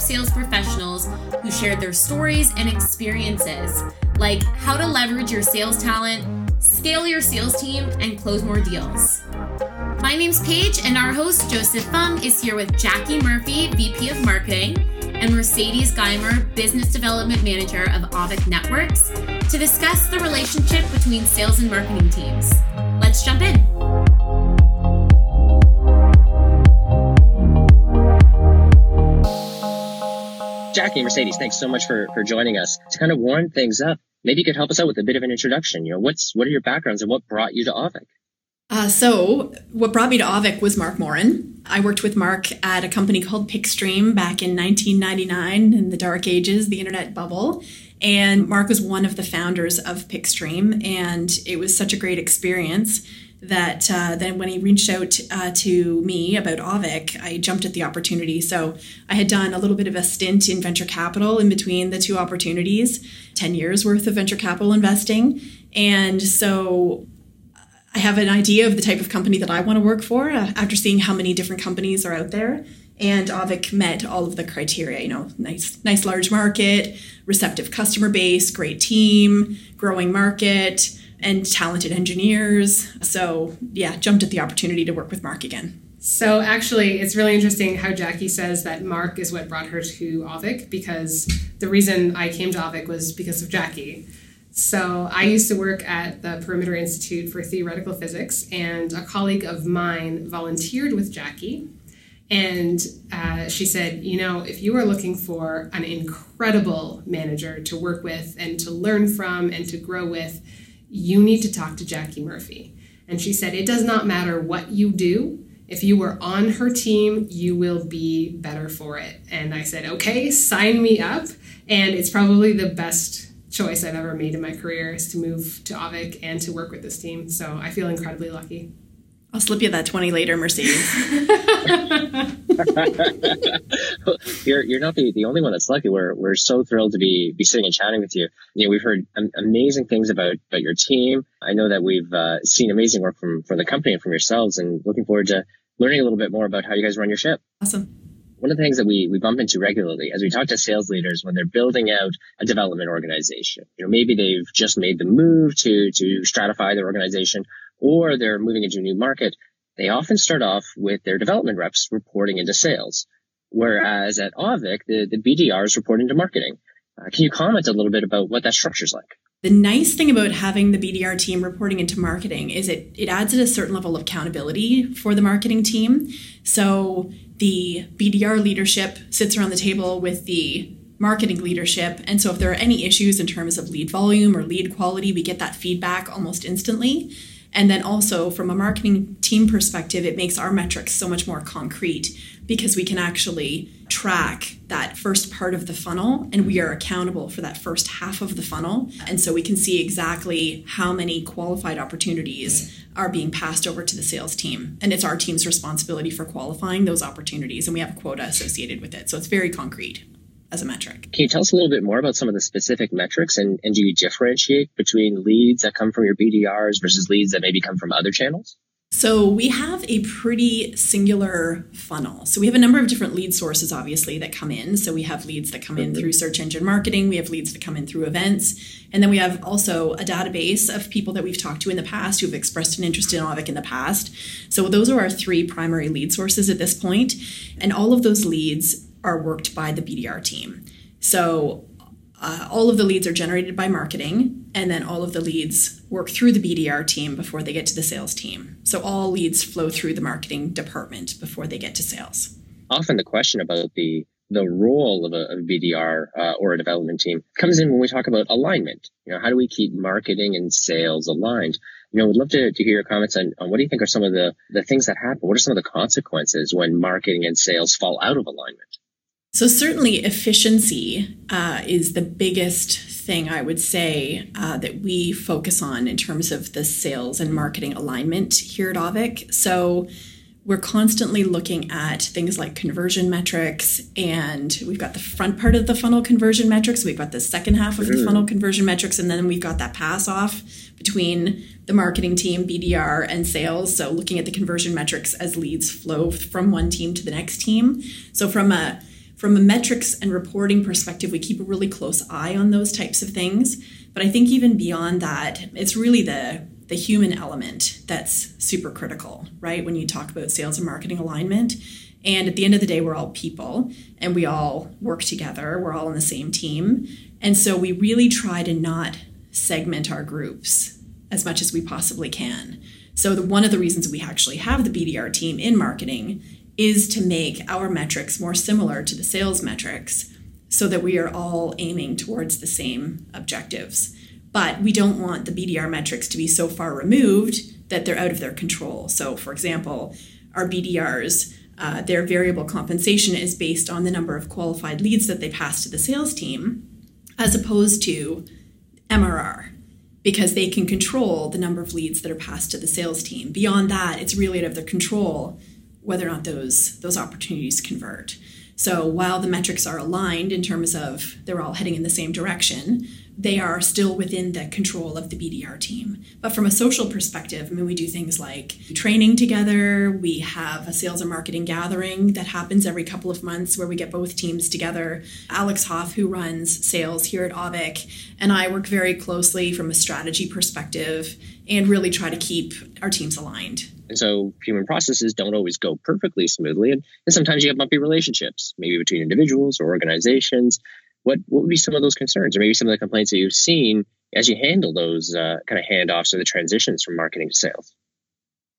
sales professionals who shared their stories and experiences, like how to leverage your sales talent, scale your sales team, and close more deals. My name's Paige, and our host, Joseph Fung, is here with Jackie Murphy, VP of Marketing, and Mercedes Geimer, Business Development Manager of Auvik Networks, to discuss the relationship between sales and marketing teams. Let's jump in. Jackie Mercedes, thanks so much for, for joining us. To kind of warm things up, maybe you could help us out with a bit of an introduction. You know, what's what are your backgrounds and what brought you to Auvik? Uh, so, what brought me to Auvik was Marc Morin. I worked with Mark at a company called PixStream back in 1999 in the dark ages, the internet bubble. And Mark was one of the founders of PixStream, and it was such a great experience that uh, then when he reached out uh, to me about Auvik, I jumped at the opportunity. So I had done a little bit of a stint in venture capital in between the two opportunities, 10 years worth of venture capital investing. And so I have an idea of the type of company that I want to work for uh, after seeing how many different companies are out there. And Auvik met all of the criteria, you know, nice, nice large market, receptive customer base, great team, growing market, and talented engineers. So yeah, jumped at the opportunity to work with Mark again. So actually, it's really interesting how Jackie says that Mark is what brought her to Auvik because the reason I came to Auvik was because of Jackie. So I used to work at the Perimeter Institute for Theoretical Physics, and a colleague of mine volunteered with Jackie. And uh, she said, you know, if you are looking for an incredible manager to work with and to learn from and to grow with, you need to talk to Jackie Murphy. And she said, it does not matter what you do. If you were on her team, you will be better for it. And I said, okay, sign me up. And it's probably the best choice I've ever made in my career is to move to Auvik and to work with this team. So I feel incredibly lucky. I'll slip you that 20 later, Mercedes. you're you're not the, the only one that's lucky. We're we're so thrilled to be be sitting and chatting with you. You know, we've heard amazing things about about your team. I know that we've uh, seen amazing work from from the company and from yourselves, and looking forward to learning a little bit more about how you guys run your ship. Awesome one of the things that we, we bump into regularly as we talk to sales leaders when they're building out a development organization, you know, maybe they've just made the move to, to stratify their organization or they're moving into a new market. They often start off with their development reps reporting into sales. Whereas at Auvik, the, the BDRs report into marketing. Uh, can you comment a little bit about what that structure's like? The nice thing about having the BDR team reporting into marketing is it, it adds a certain level of accountability for the marketing team. So the BDR leadership sits around the table with the marketing leadership. And so if there are any issues in terms of lead volume or lead quality, we get that feedback almost instantly. And then also from a marketing team perspective, it makes our metrics so much more concrete because we can actually track that first part of the funnel and we are accountable for that first half of the funnel. And so we can see exactly how many qualified opportunities are being passed over to the sales team. And it's our team's responsibility for qualifying those opportunities. And we have a quota associated with it. So it's very concrete as a metric. Can you tell us a little bit more about some of the specific metrics and, and do you differentiate between leads that come from your BDRs versus leads that maybe come from other channels? So we have a pretty singular funnel. So we have a number of different lead sources, obviously, that come in. So we have leads that come in through search engine marketing. We have leads that come in through events. And then we have also a database of people that we've talked to in the past who have expressed an interest in Auvik in the past. So those are our three primary lead sources at this point. And all of those leads are worked by the BDR team. So uh, all of the leads are generated by marketing, and then all of the leads work through the BDR team before they get to the sales team. So all leads flow through the marketing department before they get to sales. Often the question about the the role of a, a BDR uh, or a development team comes in when we talk about alignment. You know, how do we keep marketing and sales aligned? You know, we'd love to, to hear your comments on, on what do you think are some of the, the things that happen? What are some of the consequences when marketing and sales fall out of alignment? So, certainly, efficiency uh, is the biggest thing I would say uh, that we focus on in terms of the sales and marketing alignment here at Auvik. So, we're constantly looking at things like conversion metrics and we've got the front part of the funnel conversion metrics we've got the second half of the mm-hmm. funnel conversion metrics and then we've got that pass off between the marketing team bdr and sales so looking at the conversion metrics as leads flow from one team to the next team so from a from a metrics and reporting perspective we keep a really close eye on those types of things but i think even beyond that it's really the the human element that's super critical, right? When you talk about sales and marketing alignment. And at the end of the day, we're all people and we all work together. We're all on the same team. And so we really try to not segment our groups as much as we possibly can. So, the, one of the reasons we actually have the BDR team in marketing is to make our metrics more similar to the sales metrics so that we are all aiming towards the same objectives. But we don't want the BDR metrics to be so far removed that they're out of their control. So, for example, our BDRs, uh, their variable compensation is based on the number of qualified leads that they pass to the sales team, as opposed to MRR, because they can control the number of leads that are passed to the sales team. Beyond that, it's really out of their control whether or not those those opportunities convert. So while the metrics are aligned in terms of they're all heading in the same direction, they are still within the control of the BDR team. But from a social perspective, I mean, we do things like training together. We have a sales and marketing gathering that happens every couple of months where we get both teams together. Alex Hoff, who runs sales here at Auvik, and I work very closely from a strategy perspective and really try to keep our teams aligned. And so human processes don't always go perfectly smoothly. And, and sometimes you have bumpy relationships, maybe between individuals or organizations what what would be some of those concerns, or maybe some of the complaints that you've seen as you handle those uh, kind of handoffs or the transitions from marketing to sales?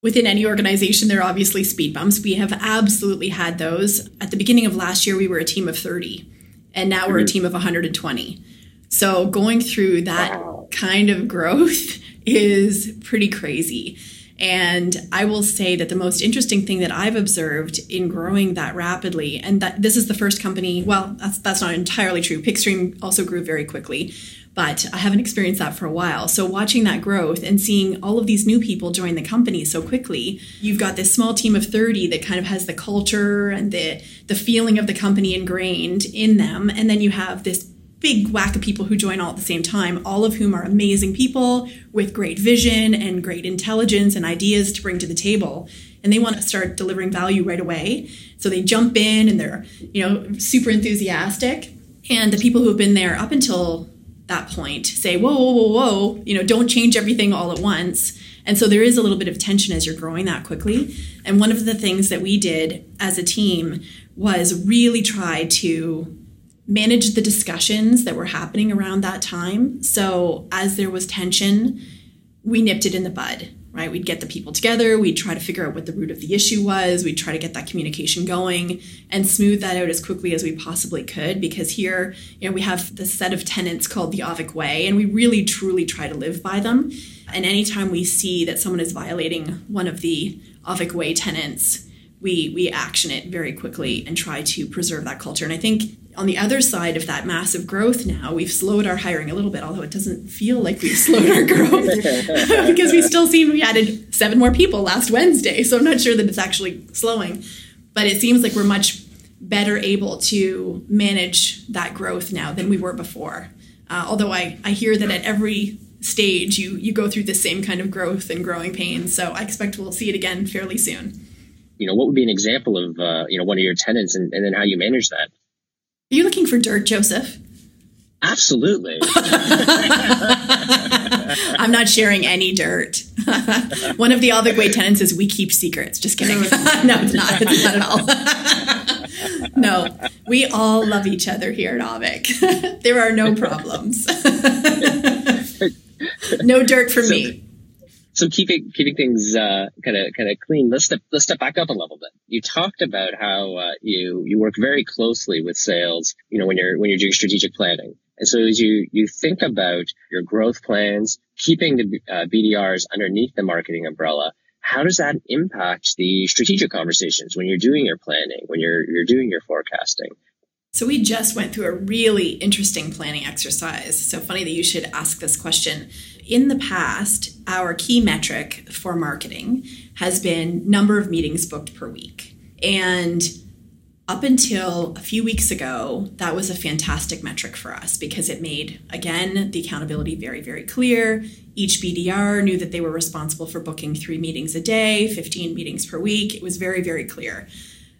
Within any organization, there are obviously speed bumps. We have absolutely had those. At the beginning of last year, we were a team of 30, and now mm-hmm. we're a mm-hmm. team of 120. So going through that wow. kind of growth is pretty crazy. And I will say that the most interesting thing that I've observed in growing that rapidly, and that this is the first company, well, that's, that's not entirely true. PixStream also grew very quickly, but I haven't experienced that for a while. So watching that growth and seeing all of these new people join the company so quickly, you've got this small team of 30 that kind of has the culture and the the feeling of the company ingrained in them. And then you have this big whack of people who join all at the same time, all of whom are amazing people with great vision and great intelligence and ideas to bring to the table. And they want to start delivering value right away. So they jump in and they're, you know, super enthusiastic. And the people who have been there up until that point say, whoa, whoa, whoa, whoa, you know, don't change everything all at once. And so there is a little bit of tension as you're growing that quickly. And one of the things that we did as a team was really try to manage the discussions that were happening around that time. So as there was tension, we nipped it in the bud, right? We'd get the people together, we'd try to figure out what the root of the issue was, we'd try to get that communication going and smooth that out as quickly as we possibly could because here, you know, we have the set of tenants called the Auvik Way and we really truly try to live by them. And anytime we see that someone is violating one of the Auvik Way tenants, we we action it very quickly and try to preserve that culture. And I think on the other side of that massive growth now, we've slowed our hiring a little bit, although it doesn't feel like we've slowed our growth because we still seem we added seven more people last Wednesday. So I'm not sure that it's actually slowing, but it seems like we're much better able to manage that growth now than we were before. Uh, although I, I hear that at every stage you you go through the same kind of growth and growing pains. So I expect we'll see it again fairly soon. You know, what would be an example of uh, you know one of your tenants and, and then how you manage that? Are you looking for dirt, Joseph? Absolutely. I'm not sharing any dirt. One of the Auvik tenants is we keep secrets. Just kidding. no, it's not. It's not at all. no, we all love each other here at Auvik. there are no problems. no dirt for so, me so keeping keeping things kind of kind of clean. Let's step let's step back up a level bit. You talked about how uh, you you work very closely with sales. You know when you're when you're doing strategic planning. And so as you you think about your growth plans, keeping the uh, BDRs underneath the marketing umbrella, how does that impact the strategic conversations when you're doing your planning, when you're you're doing your forecasting? So we just went through a really interesting planning exercise. So funny that you should ask this question. In the past, our key metric for marketing has been number of meetings booked per week. And up until a few weeks ago, that was a fantastic metric for us because it made, again, the accountability very, very clear. Each BDR knew that they were responsible for booking three meetings a day, 15 meetings per week. It was very, very clear.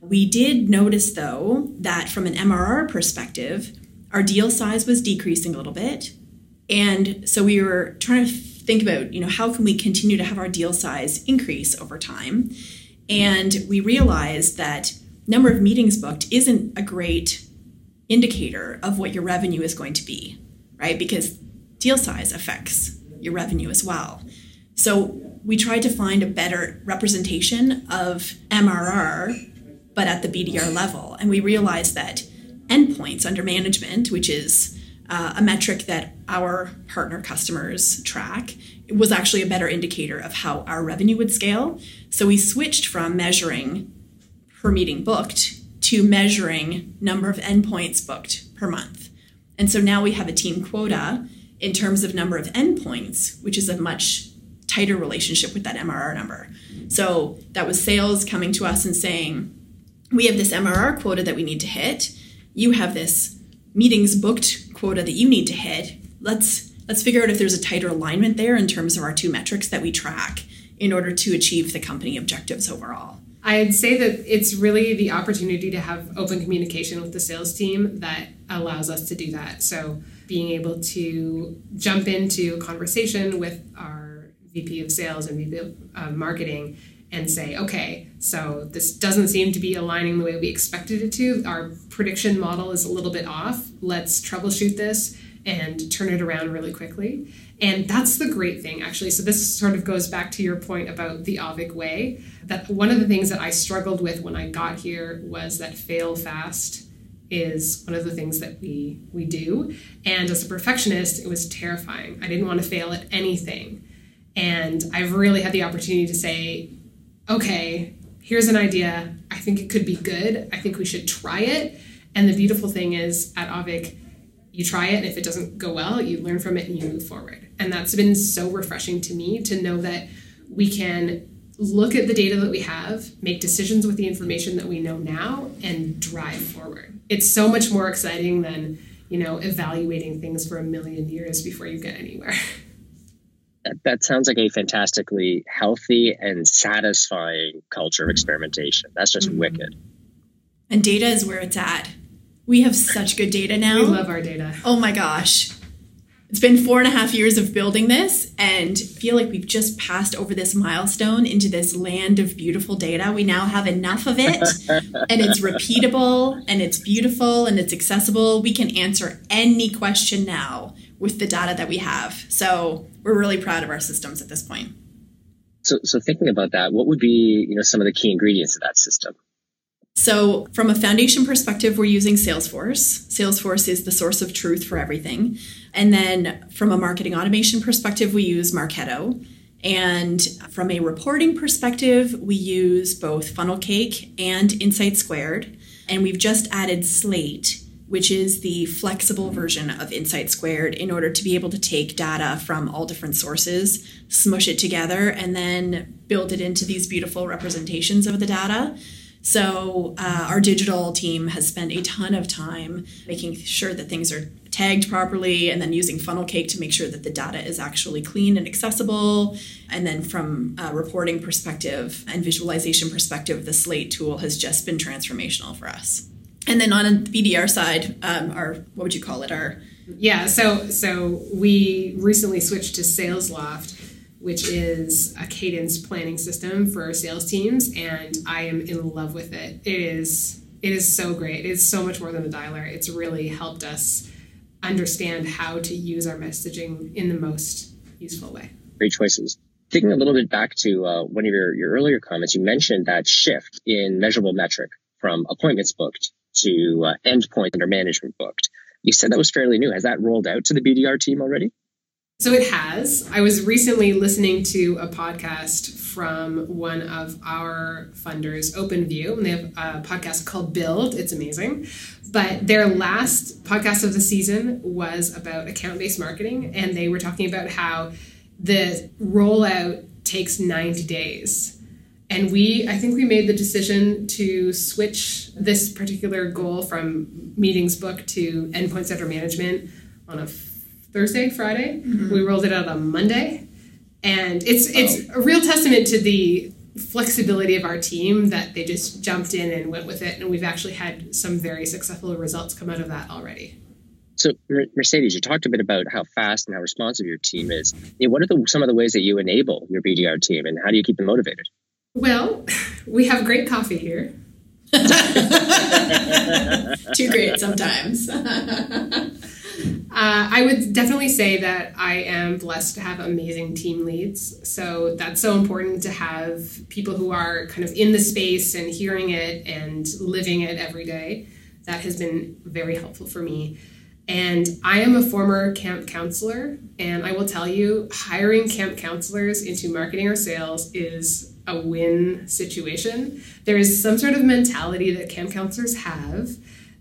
We did notice, though, that from an MRR perspective, our deal size was decreasing a little bit. And so we were trying to think about, you know, how can we continue to have our deal size increase over time? And we realized that number of meetings booked isn't a great indicator of what your revenue is going to be, right? Because deal size affects your revenue as well. So we tried to find a better representation of MRR but at the BDR level. And we realized that endpoints under management, which is uh, a metric that our partner customers track, was actually a better indicator of how our revenue would scale. So we switched from measuring per meeting booked to measuring number of endpoints booked per month. And so now we have a team quota in terms of number of endpoints, which is a much tighter relationship with that MRR number. So that was sales coming to us and saying, we have this MRR quota that we need to hit. You have this meetings booked quota that you need to hit. Let's let's figure out if there's a tighter alignment there in terms of our two metrics that we track in order to achieve the company objectives overall. I'd say that it's really the opportunity to have open communication with the sales team that allows us to do that. So being able to jump into a conversation with our VP of sales and VP of uh, marketing and say, okay, so this doesn't seem to be aligning the way we expected it to. Our prediction model is a little bit off. Let's troubleshoot this and turn it around really quickly. And that's the great thing, actually. So, this sort of goes back to your point about the Auvik way. That one of the things that I struggled with when I got here was that fail fast is one of the things that we we do and as a perfectionist it was terrifying i didn't want to fail at anything and i've really had the opportunity to say okay, here's an idea. I think it could be good. I think we should try it. And the beautiful thing is at Auvik, you try it, and if it doesn't go well, you learn from it and you move forward. And that's been so refreshing to me to know that we can look at the data that we have, make decisions with the information that we know now, and drive forward. It's so much more exciting than, you know, evaluating things for a million years before you get anywhere. that, that sounds like a fantastically healthy and satisfying culture of experimentation. That's just mm-hmm. wicked. And data is where it's at. We have such good data now. We love our data. Oh my gosh. It's been four and a half years of building this, and feel like we've just passed over this milestone into this land of beautiful data. We now have enough of it, and it's repeatable, and it's beautiful, and it's accessible. We can answer any question now with the data that we have. So we're really proud of our systems at this point. So, so thinking about that, what would be you know some of the key ingredients of that system? So, from a foundation perspective, we're using Salesforce. Salesforce is the source of truth for everything. And then, from a marketing automation perspective, we use Marketo. And from a reporting perspective, we use both Funnelcake and Insight Squared. And we've just added Slate which is the flexible version of Insight Squared in order to be able to take data from all different sources, smush it together, and then build it into these beautiful representations of the data. So, uh, our digital team has spent a ton of time making sure that things are tagged properly and then using Funnelcake to make sure that the data is actually clean and accessible. And then, from a reporting perspective and visualization perspective, the Slate tool has just been transformational for us and then on the BDR side, um, our what would you call it? Our yeah. So so we recently switched to SalesLoft, which is a cadence planning system for sales teams, and I am in love with it. It is it is so great. It's so much more than a dialer. It's really helped us understand how to use our messaging in the most useful way. Great choices. Thinking a little bit back to uh, one of your, your earlier comments, you mentioned that shift in measurable metric from appointments booked to uh, endpoint under management booked. You said that was fairly new. Has that rolled out to the BDR team already? So it has. I was recently listening to a podcast from one of our funders, OpenView, and they have a podcast called Build. It's amazing. But their last podcast of the season was about account based marketing, and they were talking about how the rollout takes 90 days. And we, I think we made the decision to switch this particular goal from meetings book to endpoint center management on a Thursday, Friday. Mm-hmm. We rolled it out on Monday. And it's it's oh. a real testament to the flexibility of our team that they just jumped in and went with it and we've actually had some very successful results come out of that already. So, Mercedes, you talked a bit about how fast and how responsive your team is. what are the, some of the ways that you enable your BDR team, and how do you keep them motivated? Well, we have great coffee here. Too great sometimes. Uh, I would definitely say that I am blessed to have amazing team leads. So that's so important to have people who are kind of in the space and hearing it and living it every day. That has been very helpful for me. And I am a former camp counselor, and I will tell you, hiring camp counselors into marketing or sales is a win situation. There is some sort of mentality that camp counselors have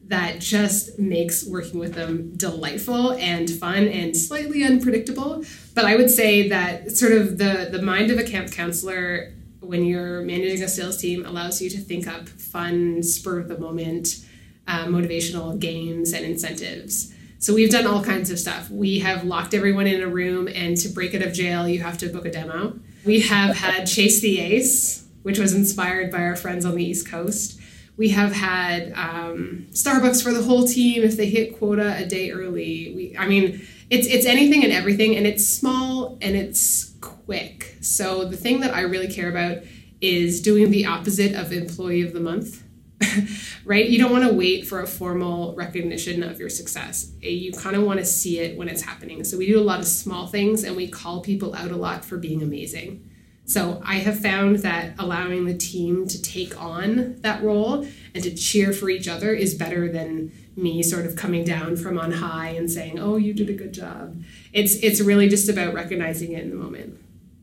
that just makes working with them delightful and fun and slightly unpredictable. But I would say that sort of the the mind of a camp counselor when you're managing a sales team allows you to think up fun, spur of the moment, uh, motivational games and incentives. So we've done all kinds of stuff. We have locked everyone in a room, and to break out of jail, you have to book a demo. We have had Chase the Ace, which was inspired by our friends on the East Coast. We have had um, Starbucks for the whole team if they hit quota a day early. We, I mean, it's it's anything and everything, and it's small and it's quick. So the thing that I really care about is doing the opposite of employee of the month. right? You don't want to wait for a formal recognition of your success. You kind of want to see it when it's happening. So we do a lot of small things and we call people out a lot for being amazing. So I have found that allowing the team to take on that role and to cheer for each other is better than me sort of coming down from on high and saying, "Oh, you did a good job." It's it's really just about recognizing it in the moment.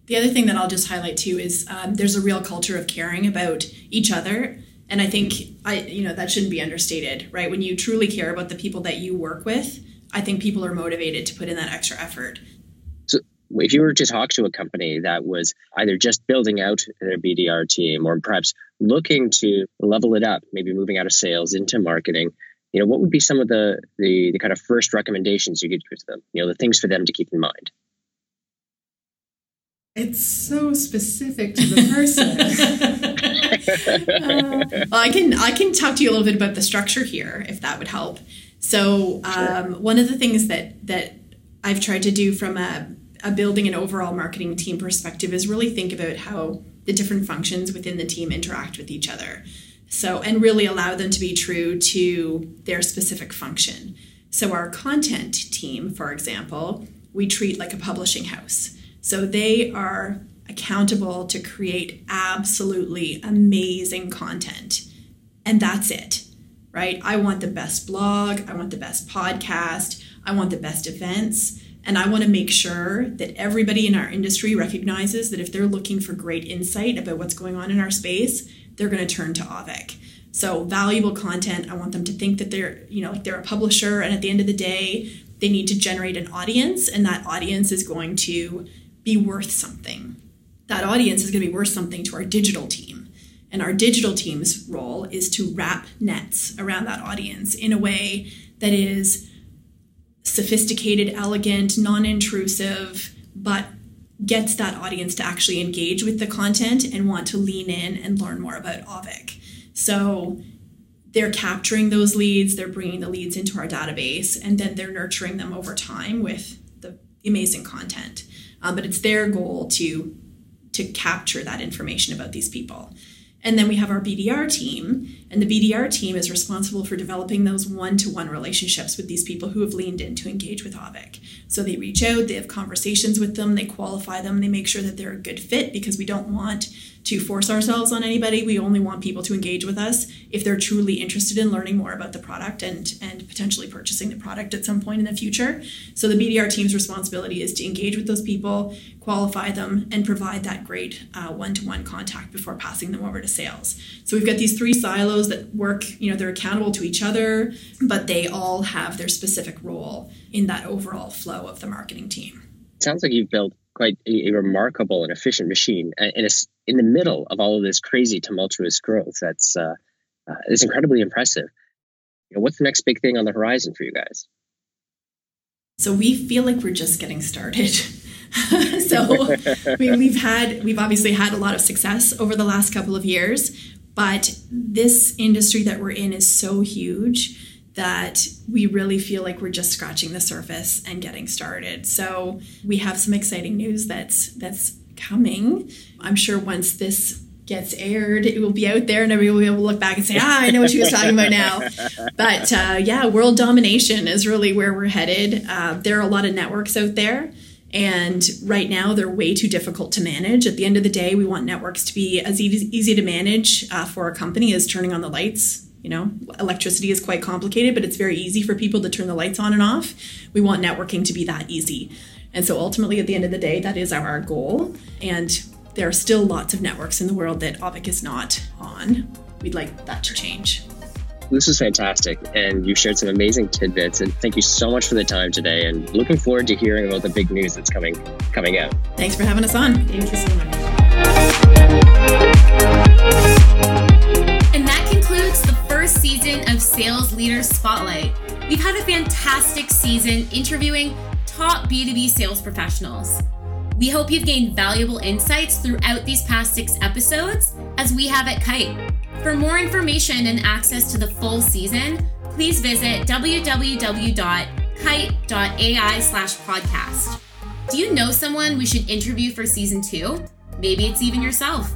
The other thing that I'll just highlight too is um, there's a real culture of caring about each other, and I think I you know that shouldn't be understated, right? When you truly care about the people that you work with, I think people are motivated to put in that extra effort So if you were to talk to a company that was either just building out their BDR team or perhaps looking to level it up, maybe moving out of sales into marketing, you know, what would be some of the the, the kind of first recommendations you could give to them? You know, the things for them to keep in mind. It's so specific to the person. uh, well, I can I can talk to you a little bit about the structure here, if that would help. So, um, sure. one of the things that that I've tried to do from a a building an overall marketing team perspective is really think about how the different functions within the team interact with each other. So, and really allow them to be true to their specific function. So, our content team, for example, we treat like a publishing house. So, they are accountable to create absolutely amazing content. And that's it, right? I want the best blog, I want the best podcast, I want the best events. And I want to make sure that everybody in our industry recognizes that if they're looking for great insight about what's going on in our space, they're going to turn to Auvik. So valuable content, I want them to think that they're, you know, like they're a publisher and at the end of the day, they need to generate an audience and that audience is going to be worth something. That audience is going to be worth something to our digital team. And our digital team's role is to wrap nets around that audience in a way that is sophisticated, elegant, non intrusive, but gets that audience to actually engage with the content and want to lean in and learn more about Auvik. So they're capturing those leads, they're bringing the leads into our database, and then they're nurturing them over time with the amazing content. Um, but it's their goal to to capture that information about these people. And then we have our BDR team, and the BDR team is responsible for developing those one to one relationships with these people who have leaned in to engage with Auvik. So they reach out, they have conversations with them, they qualify them, they make sure that they're a good fit because we don't want to force ourselves on anybody. We only want people to engage with us if they're truly interested in learning more about the product and and potentially purchasing the product at some point in the future. So the BDR team's responsibility is to engage with those people, qualify them, and provide that great uh, one-to-one contact before passing them over to sales. So we've got these three silos that work. You know, they're accountable to each other, but they all have their specific role in that overall flow of the marketing team. It sounds like you've built quite a, a remarkable and efficient machine, and it's in the middle of all of this crazy tumultuous growth. That's uh, uh, is incredibly impressive. You know, what's the next big thing on the horizon for you guys? So we feel like we're just getting started. so I mean, we've had we've obviously had a lot of success over the last couple of years, but this industry that we're in is so huge that we really feel like we're just scratching the surface and getting started. So we have some exciting news that's that's coming. I'm sure once this gets aired, it will be out there and everyone will be able to look back and say, ah, I know what she was talking about now. But uh, yeah, world domination is really where we're headed. Uh, there are a lot of networks out there. And right now, they're way too difficult to manage. At the end of the day, we want networks to be as easy, easy to manage uh, for a company as turning on the lights. You know electricity is quite complicated but it's very easy for people to turn the lights on and off. We want networking to be that easy. And so ultimately at the end of the day that is our goal. And there are still lots of networks in the world that Auvik is not on. We'd like that to change this is fantastic and you shared some amazing tidbits and thank you so much for the time today and looking forward to hearing about the big news that's coming coming out thanks for having us on thank you so much and that concludes the first season of Sales Leader Spotlight. We've had a fantastic season interviewing top B2B sales professionals. We hope you've gained valuable insights throughout these past six episodes, as we have at Kite. For more information and access to the full season, please visit www.kite.ai slash podcast. Do you know someone we should interview for season two? Maybe it's even yourself.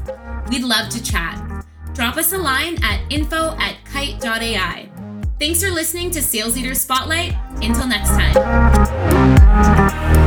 We'd love to chat drop us a line at info at kite.ai. Thanks for listening to Sales Leader Spotlight. Until next time.